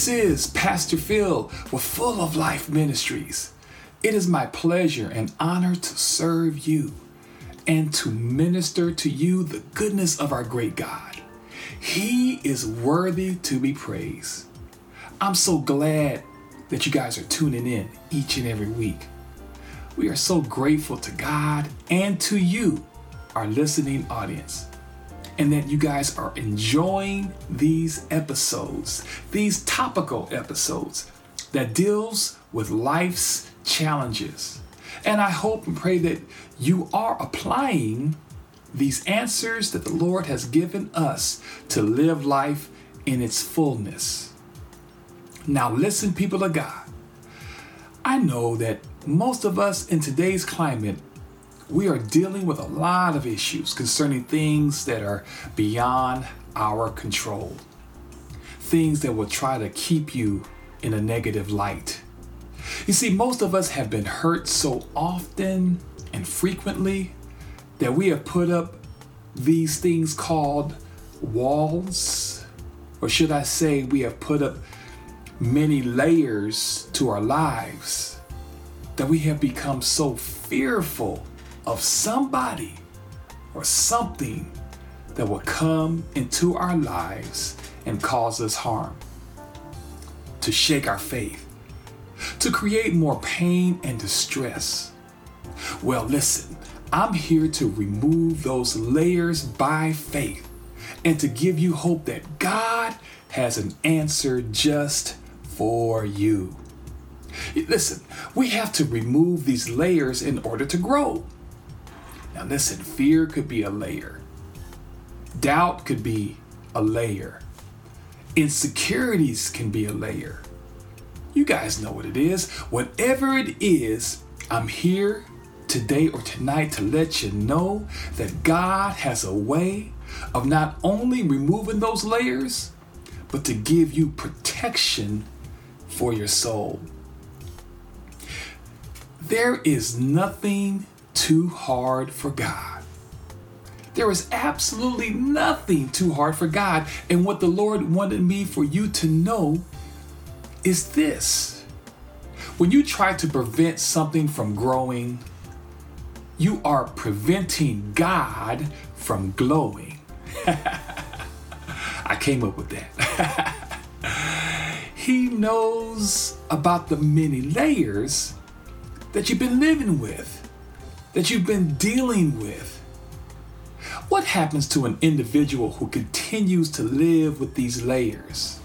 This is Pastor Phil with Full of Life Ministries. It is my pleasure and honor to serve you and to minister to you the goodness of our great God. He is worthy to be praised. I'm so glad that you guys are tuning in each and every week. We are so grateful to God and to you, our listening audience, and that you guys are enjoying these episodes, these topical episodes that deals with life's challenges. And I hope and pray that you are applying these answers that the Lord has given us to live life in its fullness. Now, listen, people of God. I know that most of us in today's climate, we are dealing with a lot of issues concerning things that are beyond our control. Things that will try to keep you in a negative light. You see, most of us have been hurt so often and frequently that we have put up these things called walls, or should I say, we have put up many layers to our lives that we have become so fearful of somebody or something that will come into our lives and cause us harm, to shake our faith, to create more pain and distress. Well, listen, I'm here to remove those layers by faith and to give you hope that God has an answer just for you. Listen, we have to remove these layers in order to grow. Now, listen, fear could be a layer, doubt could be a layer, insecurities can be a layer. You guys know what it is. Whatever it is, I'm here today or tonight to let you know that God has a way of not only removing those layers, but to give you protection for your soul. There is nothing too hard for God. There is absolutely nothing too hard for God. And what the Lord wanted me for you to know is this when you try to prevent something from growing, you are preventing God from glowing. I came up with that. He knows about the many layers that you've been living with, that you've been dealing with. What happens to an individual who continues to live with these layers?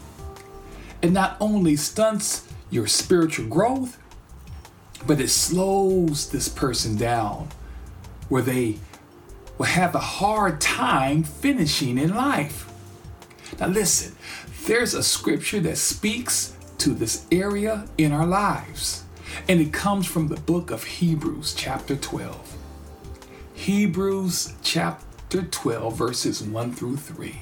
It not only stunts your spiritual growth, but it slows this person down where they will have a hard time finishing in life. Now, listen, there's a scripture that speaks to this area in our lives, and it comes from the book of Hebrews, chapter 12. Hebrews, chapter 12, verses 1 through 3.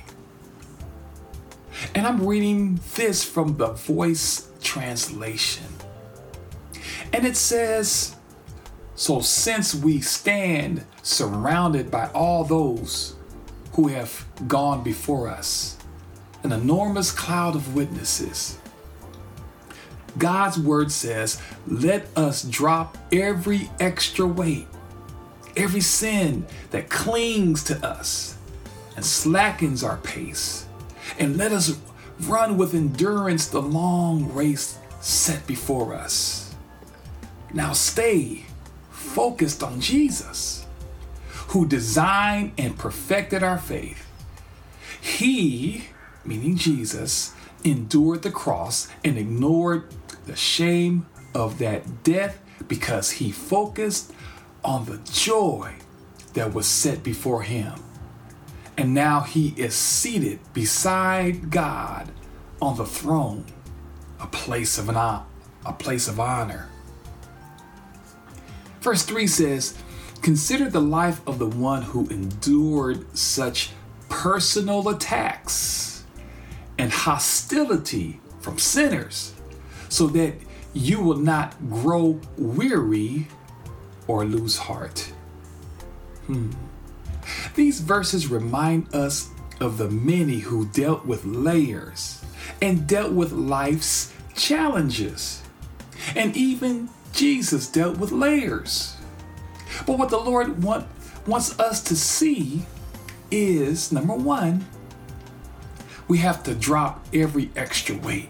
And I'm reading this from the voice translation. And it says, So since we stand surrounded by all those who have gone before us, an enormous cloud of witnesses. God's word says, let us drop every extra weight, every sin that clings to us and slackens our pace, and let us run with endurance the long race set before us. Now stay focused on Jesus, who designed and perfected our faith. He meaning Jesus, endured the cross and ignored the shame of that death because he focused on the joy that was set before him. And now he is seated beside God on the throne, a place of an a place of honor. Verse 3 says, Consider the life of the one who endured such personal attacks and hostility from sinners, so that you will not grow weary or lose heart. Hmm. These verses remind us of the many who dealt with layers and dealt with life's challenges. And even Jesus dealt with layers. But what the Lord want, wants us to see is number one, we have to drop every extra weight.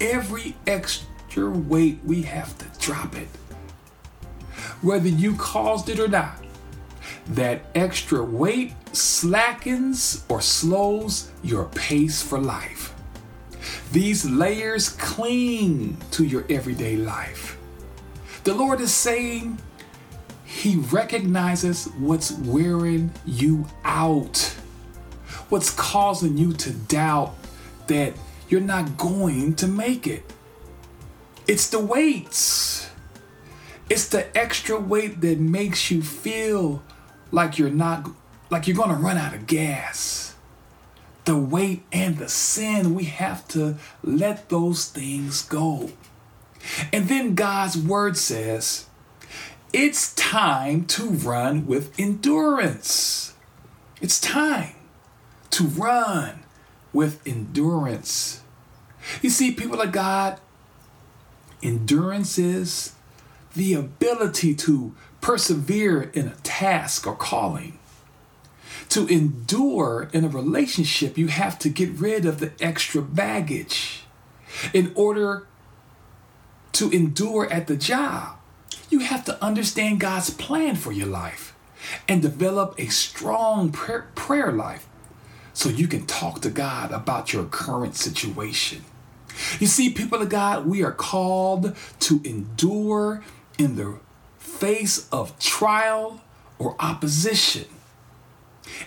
Every extra weight, we have to drop it. Whether you caused it or not, that extra weight slackens or slows your pace for life. These layers cling to your everyday life. The Lord is saying He recognizes what's wearing you out, what's causing you to doubt that you're not going to make it. It's the weights. It's the extra weight that makes you feel like you're not like you're going to run out of gas. The weight and the sin, we have to let those things go. And then God's word says, it's time to run with endurance. It's time to run with endurance. You see, people of God, endurance is the ability to persevere in a task or calling. To endure in a relationship, you have to get rid of the extra baggage. In order to endure at the job, you have to understand God's plan for your life and develop a strong prayer, life so you can talk to God about your current situation. You see, people of God, we are called to endure in the face of trial or opposition.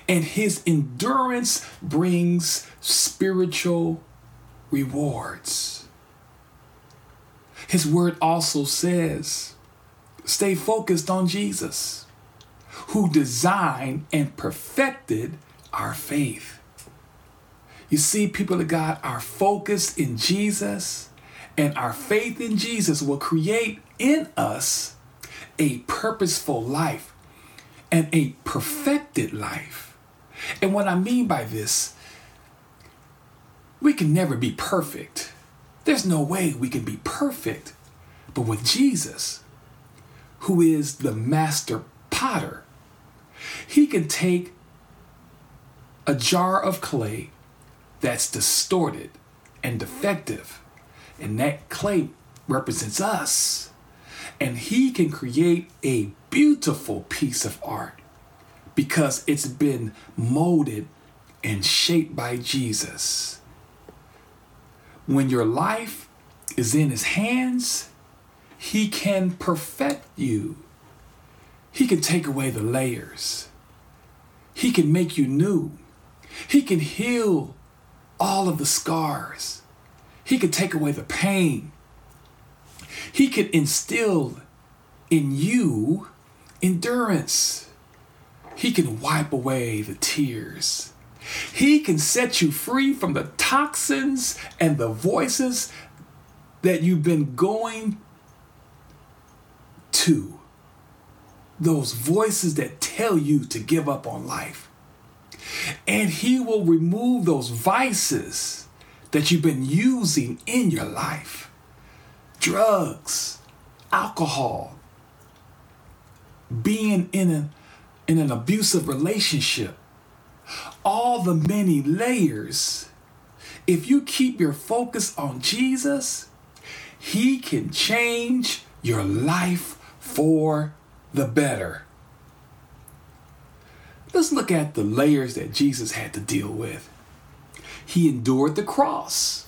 And his endurance brings spiritual rewards. His word also says, stay focused on Jesus, who designed and perfected our faith. You see, people of God, our focus in Jesus and our faith in Jesus will create in us a purposeful life and a perfected life. And what I mean by this, we can never be perfect. There's no way we can be perfect. But with Jesus, who is the master potter, he can take a jar of clay that's distorted and defective, and that clay represents us and he can create a beautiful piece of art because it's been molded and shaped by Jesus. When your life is in his hands, he can perfect you. He can take away the layers. He can make you new. He can heal all of the scars. He can take away the pain. He can instill in you endurance. He can wipe away the tears. He can set you free from the toxins and the voices that you've been going to. Those voices that tell you to give up on life. And He will remove those vices that you've been using in your life drugs, alcohol, being in an, in an abusive relationship, all the many layers. If you keep your focus on Jesus, He can change your life for the better. Let's look at the layers that Jesus had to deal with. He endured the cross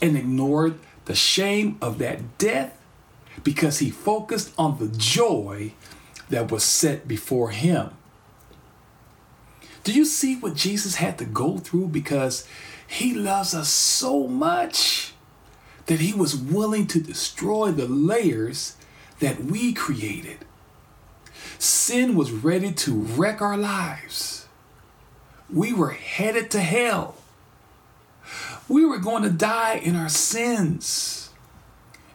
and ignored the shame of that death because he focused on the joy that was set before him. Do you see what Jesus had to go through because he loves us so much that he was willing to destroy the layers that we created? Sin was ready to wreck our lives. We were headed to hell. We were going to die in our sins.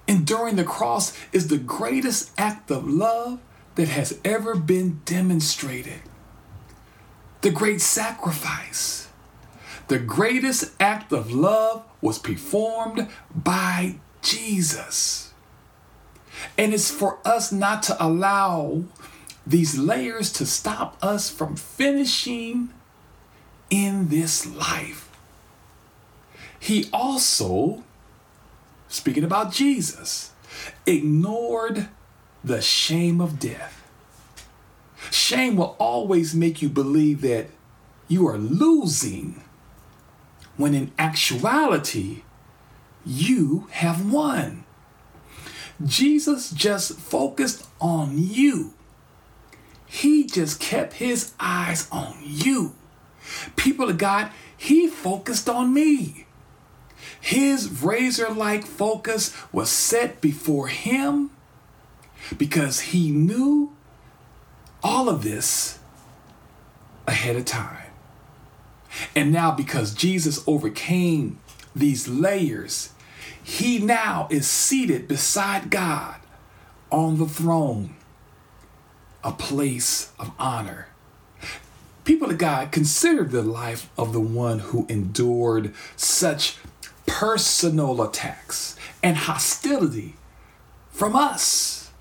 Enduring the cross is the greatest act of love that has ever been demonstrated. The great sacrifice. The greatest act of love was performed by Jesus. And it's for us not to allow these layers to stop us from finishing in this life. He also, speaking about Jesus, ignored the shame of death. Shame will always make you believe that you are losing when in actuality, you have won. Jesus just focused on you. He just kept his eyes on you. People of God, he focused on me. His razor like focus was set before him because he knew all of this ahead of time. And now, because Jesus overcame these layers, he now is seated beside God on the throne, a place of honor. People of God, consider the life of the one who endured such personal attacks and hostility from us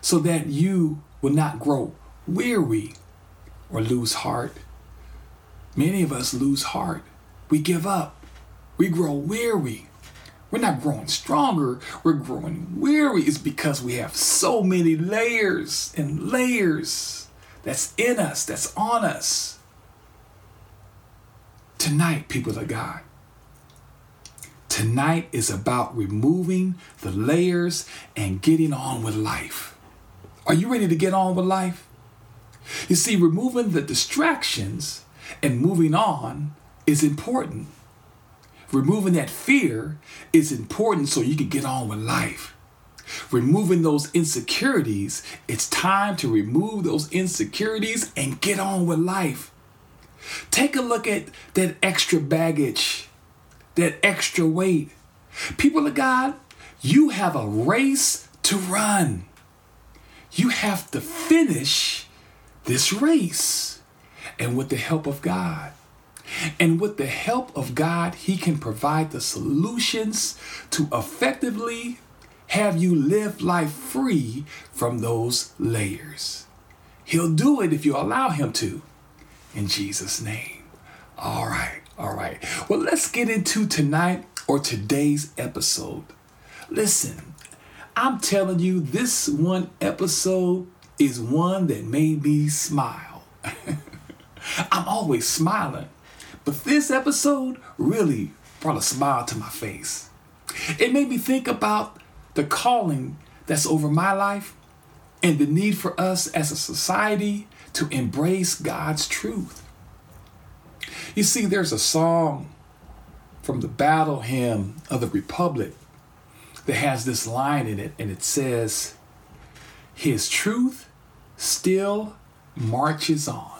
so that you will not grow weary or lose heart. Many of us lose heart. We give up. We grow weary. We're not growing stronger, we're growing weary. It's because we have so many layers and layers that's in us, that's on us. Tonight, people of God, tonight is about removing the layers and getting on with life. Are you ready to get on with life? You see, removing the distractions and moving on is important. Removing that fear is important so you can get on with life. Removing those insecurities, it's time to remove those insecurities and get on with life. Take a look at that extra baggage, that extra weight. People of God, you have a race to run. You have to finish this race. And with the help of God, and with the help of God, He can provide the solutions to effectively have you live life free from those layers. He'll do it if you allow Him to. In Jesus' name. All right, all right. Well, let's get into tonight or today's episode. Listen, I'm telling you, this one episode is one that made me smile. I'm always smiling, but this episode really brought a smile to my face. It made me think about the calling that's over my life and the need for us as a society to embrace God's truth. You see, there's a song from the battle hymn of the Republic that has this line in it, and it says, His truth still marches on.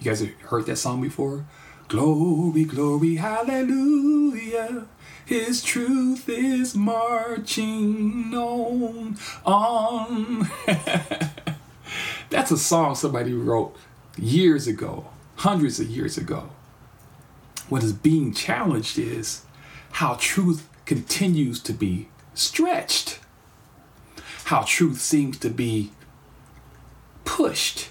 You guys have heard that song before? Glory, glory, hallelujah. His truth is marching on, on. That's a song somebody wrote years ago, hundreds of years ago. What is being challenged is how truth continues to be stretched, how truth seems to be pushed,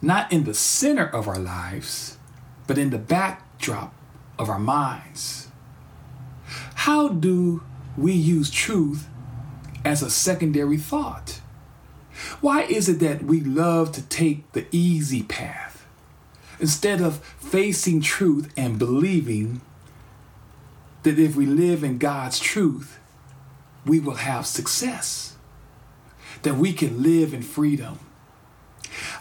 not in the center of our lives, but in the backdrop of our minds. How do we use truth as a secondary thought? Why is it that we love to take the easy path instead of facing truth and believing that if we live in God's truth, we will have success, that we can live in freedom,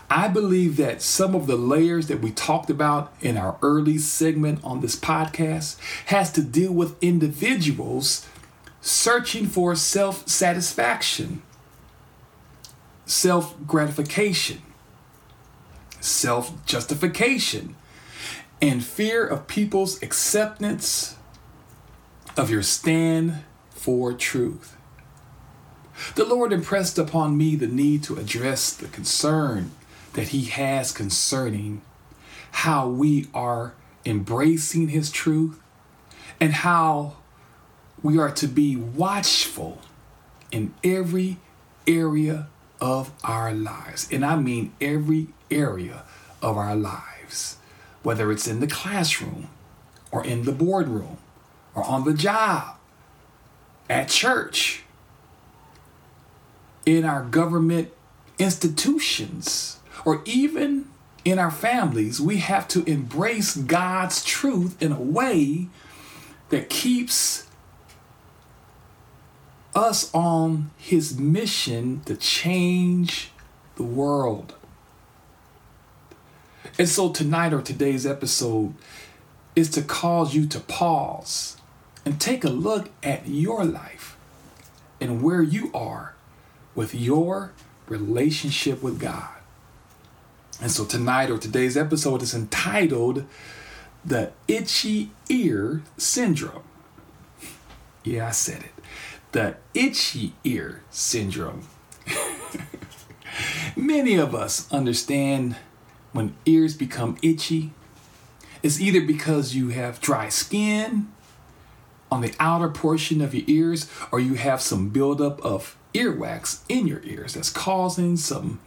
I believe that some of the layers that we talked about in our early segment on this podcast has to deal with individuals searching for self satisfaction, self gratification, self justification, and fear of people's acceptance of your stand for truth. The Lord impressed upon me the need to address the concern that He has concerning how we are embracing His truth, and how we are to be watchful in every area of our lives. And I mean every area of our lives, whether it's in the classroom or in the boardroom or on the job, at church, in our government institutions, or even in our families, we have to embrace God's truth in a way that keeps us on His mission to change the world. And so, tonight or today's episode is to cause you to pause and take a look at your life and where you are with your relationship with God. And so tonight or today's episode is entitled The Itchy Ear Syndrome. Yeah, I said it. The itchy ear syndrome. Many of us understand when ears become itchy. It's either because you have dry skin on the outer portion of your ears or you have some buildup of earwax in your ears that's causing some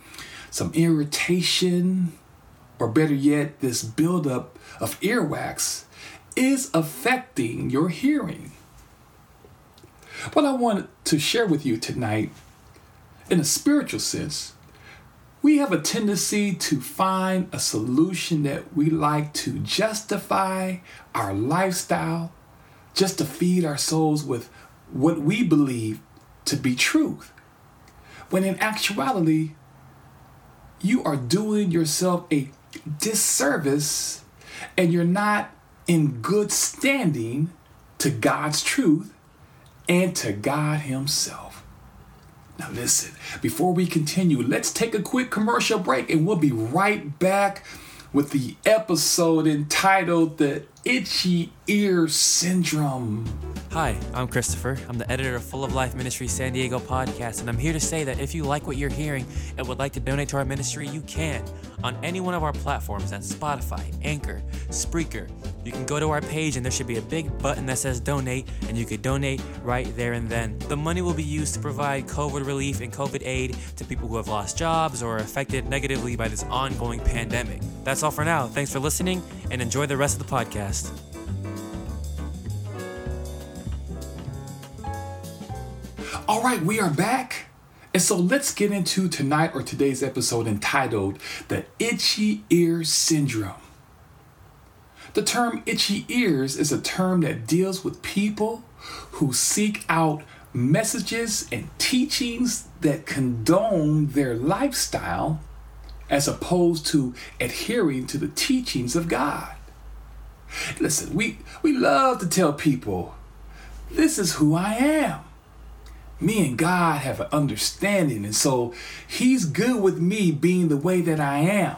some irritation. Or better yet this buildup of earwax is affecting your hearing. What i want to share with you tonight in a spiritual sense we have a tendency to find a solution that we like to justify our lifestyle just to feed our souls with what we believe to be truth. When in actuality, you are doing yourself a disservice and you're not in good standing to God's truth and to God Himself. Now, listen, before we continue, let's take a quick commercial break and we'll be right back with the episode entitled The Itchy Ear Syndrome. Hi, I'm Christopher. I'm the editor of Full of Life Ministry San Diego podcast, and I'm here to say that if you like what you're hearing and would like to donate to our ministry, you can on any one of our platforms that's Spotify, Anchor, Spreaker. You can go to our page and there should be a big button that says donate, and you could donate right there and then. The money will be used to provide COVID relief and COVID aid to people who have lost jobs or are affected negatively by this ongoing pandemic. That's all for now. Thanks for listening and enjoy the rest of the podcast. All right, we are back. And so let's get into tonight or today's episode entitled The Itchy Ear Syndrome. The term itchy ears is a term that deals with people who seek out messages and teachings that condone their lifestyle as opposed to adhering to the teachings of God. Listen, we, we love to tell people, this is who I am me and God have an understanding. And so He's good with me being the way that I am.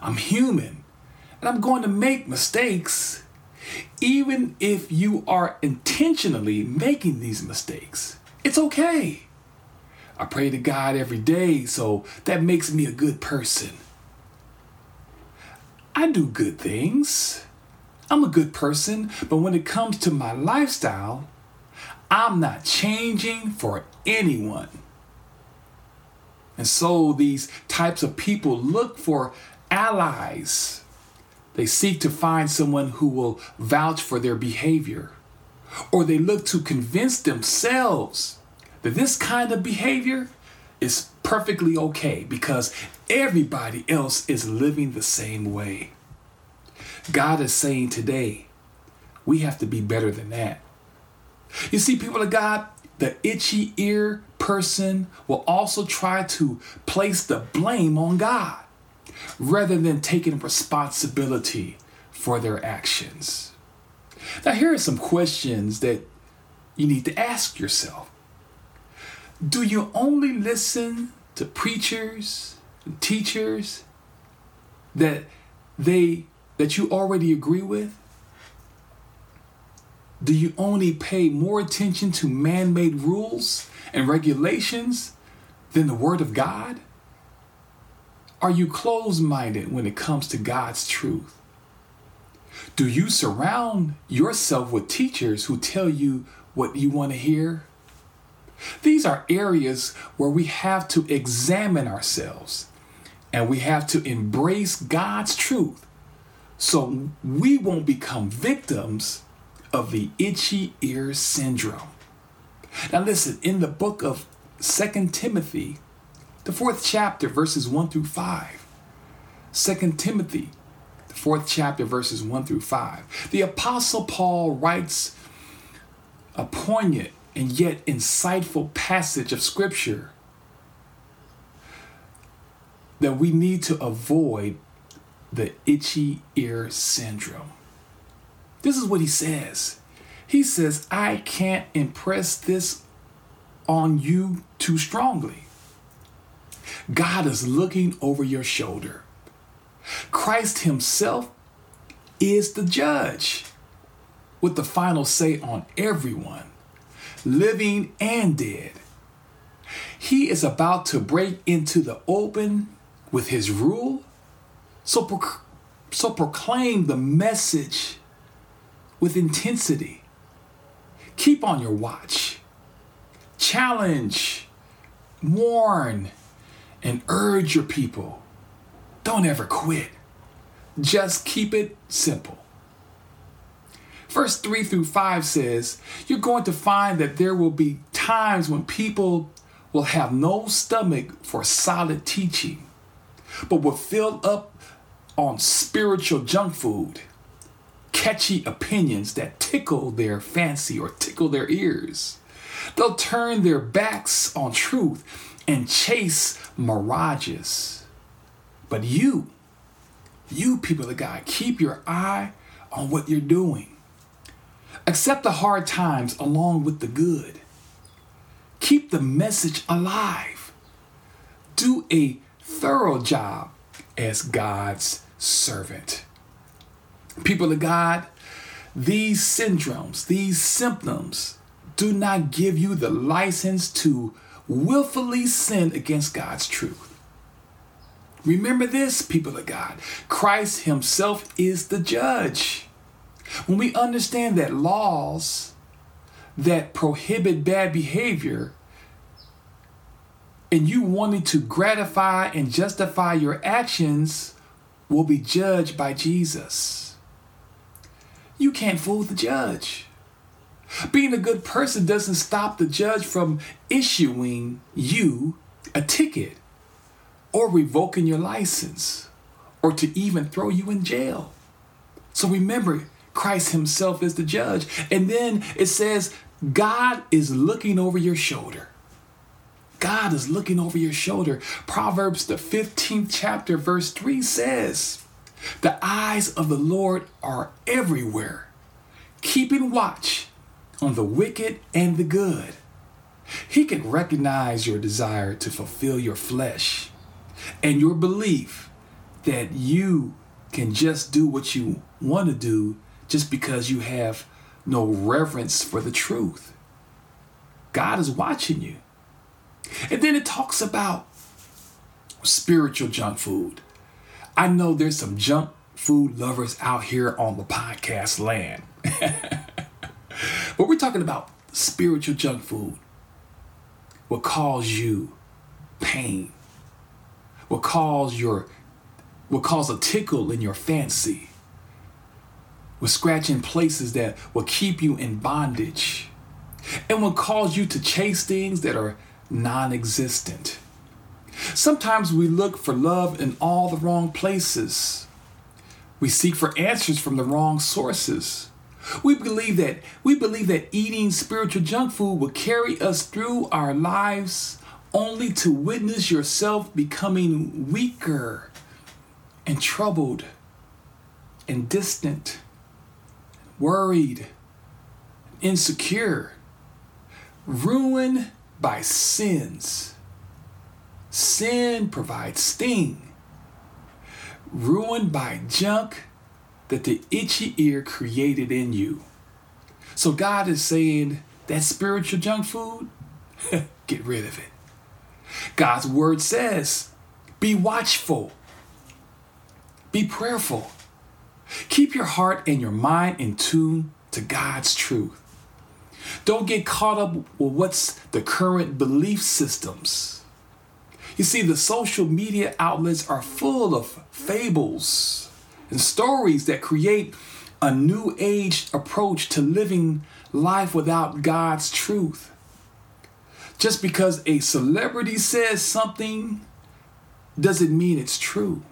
I'm human and I'm going to make mistakes, even if you are intentionally making these mistakes. It's okay. I pray to God every day, so that makes me a good person. I do good things. I'm a good person, but when it comes to my lifestyle, I'm not changing for anyone. And so these types of people look for allies. They seek to find someone who will vouch for their behavior. Or they look to convince themselves that this kind of behavior is perfectly okay because everybody else is living the same way. God is saying today, we have to be better than that. You see, people of God, the itchy ear person will also try to place the blame on God rather than taking responsibility for their actions. Now, here are some questions that you need to ask yourself. Do you only listen to preachers and teachers that they that you already agree with? Do you only pay more attention to man made rules and regulations than the Word of God? Are you closed minded when it comes to God's truth? Do you surround yourself with teachers who tell you what you want to hear? These are areas where we have to examine ourselves and we have to embrace God's truth so we won't become victims of the itchy ear syndrome. Now, listen, in the book of Second Timothy, the fourth chapter, verses 1 through 5. 2 Timothy, the fourth chapter, verses 1 through 5. The Apostle Paul writes a poignant and yet insightful passage of Scripture that we need to avoid the itchy ear syndrome. This is what he says. He says, I can't impress this on you too strongly. God is looking over your shoulder. Christ Himself is the judge with the final say on everyone, living and dead. He is about to break into the open with His rule. So, pro- so proclaim the message with intensity. Keep on your watch. Challenge, warn, and urge your people. Don't ever quit. Just keep it simple. Verse 3 through 5 says, You're going to find that there will be times when people will have no stomach for solid teaching, but will fill up on spiritual junk food, catchy opinions that tickle their fancy or tickle their ears. They'll turn their backs on truth and chase mirages. But you, you people of God, keep your eye on what you're doing. Accept the hard times along with the good. Keep the message alive. Do a thorough job as God's servant. People of God, these syndromes, these symptoms do not give you the license to willfully sin against God's truth. Remember this, people of God Christ Himself is the judge. When we understand that laws that prohibit bad behavior and you wanting to gratify and justify your actions will be judged by Jesus. You can't fool the judge. Being a good person doesn't stop the judge from issuing you a ticket or revoking your license or to even throw you in jail. So remember, Christ Himself is the judge. And then it says, God is looking over your shoulder. God is looking over your shoulder. Proverbs, the 15th chapter, verse 3 says, The eyes of the Lord are everywhere, keeping watch on the wicked and the good. He can recognize your desire to fulfill your flesh and your belief that you can just do what you want to do just because you have no reverence for the truth. God is watching you. And then it talks about spiritual junk food. I know there's some junk food lovers out here on the podcast land. but we're talking about spiritual junk food What cause you pain, What cause your will cause a tickle in your fancy, will scratch in places that will keep you in bondage, and will cause you to chase things that are non-existent. Sometimes we look for love in all the wrong places. We seek for answers from the wrong sources. We believe that we believe that eating spiritual junk food will carry us through our lives only to witness yourself becoming weaker and troubled and distant, worried, insecure, ruined by sins. Sin provides sting, ruined by junk that the itchy ear created in you. So God is saying that spiritual junk food, get rid of it. God's word says, be watchful, be prayerful. Keep your heart and your mind in tune to God's truth. Don't get caught up with what's the current belief systems. You see, the social media outlets are full of fables and stories that create a new age approach to living life without God's truth. Just because a celebrity says something doesn't mean it's true.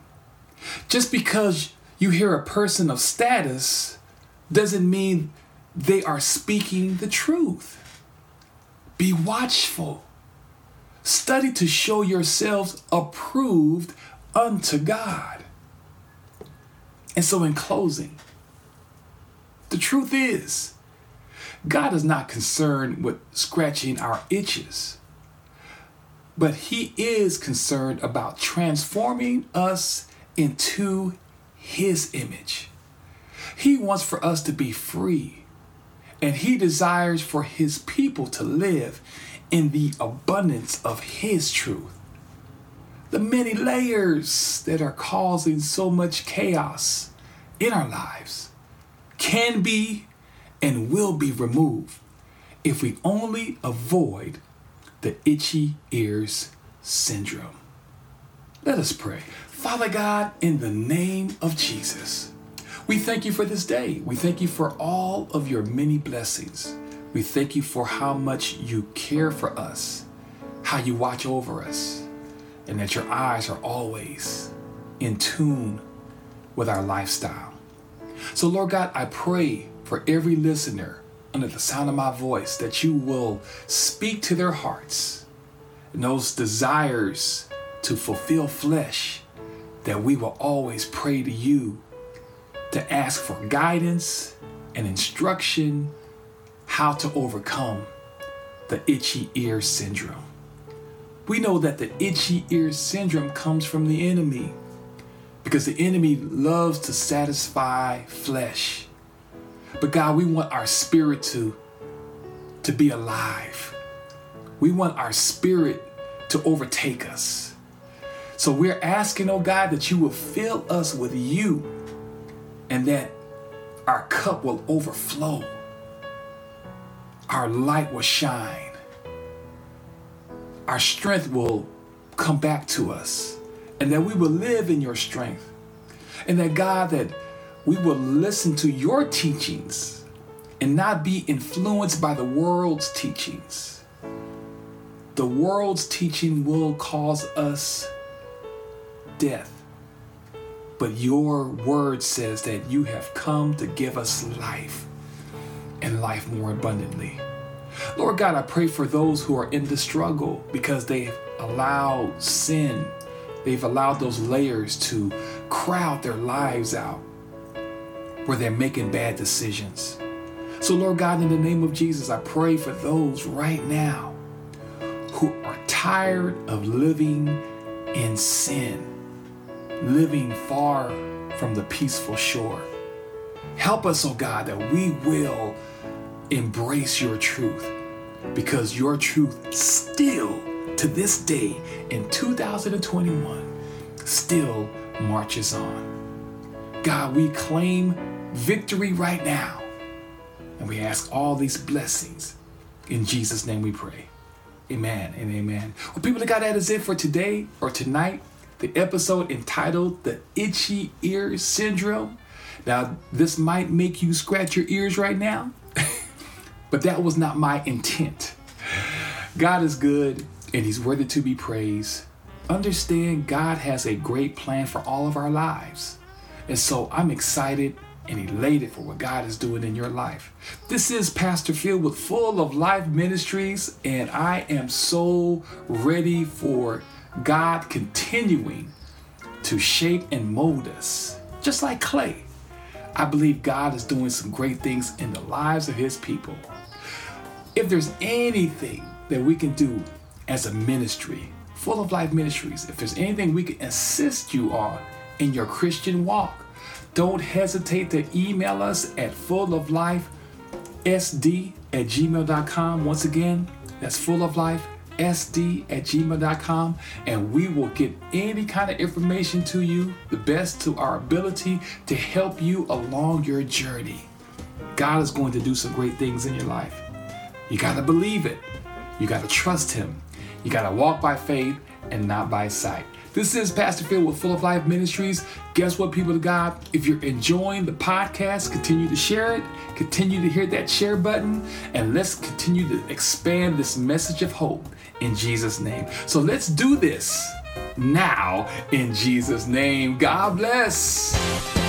Just because you hear a person of status doesn't mean they are speaking the truth. Be watchful. Study to show yourselves approved unto God. And so, in closing, the truth is, God is not concerned with scratching our itches, but He is concerned about transforming us into His image. He wants for us to be free, and He desires for His people to live in the abundance of His truth. The many layers that are causing so much chaos in our lives can be and will be removed if we only avoid the itchy ears syndrome. Let us pray. Father God, in the name of Jesus, we thank you for this day. We thank you for all of your many blessings. We thank you for how much you care for us, how you watch over us, and that your eyes are always in tune with our lifestyle. So, Lord God, I pray for every listener under the sound of my voice that you will speak to their hearts and those desires to fulfill flesh, that we will always pray to you to ask for guidance and instruction how to overcome the itchy ear syndrome. We know that the itchy ear syndrome comes from the enemy because the enemy loves to satisfy flesh. But God, we want our spirit to, to be alive. We want our spirit to overtake us. So we're asking, oh God, that you will fill us with you and that our cup will overflow. Our light will shine. Our strength will come back to us. And that we will live in your strength. And that God, that we will listen to your teachings and not be influenced by the world's teachings. The world's teaching will cause us death. But your word says that you have come to give us life and life more abundantly. Lord God, I pray for those who are in the struggle because they've allowed sin, they've allowed those layers to crowd their lives out where they're making bad decisions. So, Lord God, in the name of Jesus, I pray for those right now who are tired of living in sin, living far from the peaceful shore. Help us, oh God, that we will embrace your truth because your truth still, to this day in 2021, still marches on. God, we claim victory right now. And we ask all these blessings. In Jesus' name we pray. Amen and amen. Well, people, that God, that is it for today or tonight. The episode entitled The Itchy Ear Syndrome. Now, this might make you scratch your ears right now, but that was not my intent. God is good and He's worthy to be praised. Understand God has a great plan for all of our lives. And so I'm excited and elated for what God is doing in your life. This is Pastor Phil with Full of Life Ministries, and I am so ready for God continuing to shape and mold us, just like clay. I believe God is doing some great things in the lives of His people. If there's anything that we can do as a ministry, Full of Life Ministries, if there's anything we can assist you on in your Christian walk, don't hesitate to email us at fulloflifesd at gmail.com. Once again, that's fulloflifesd sd at gmail.com and we will get any kind of information to you, the best to our ability to help you along your journey. God is going to do some great things in your life. You got to believe it. You got to trust Him. You got to walk by faith and not by sight. This is Pastor Phil with Full of Life Ministries. Guess what, people of God? If you're enjoying the podcast, continue to share it, continue to hit that share button, and let's continue to expand this message of hope in Jesus' name. So let's do this now in Jesus' name. God bless.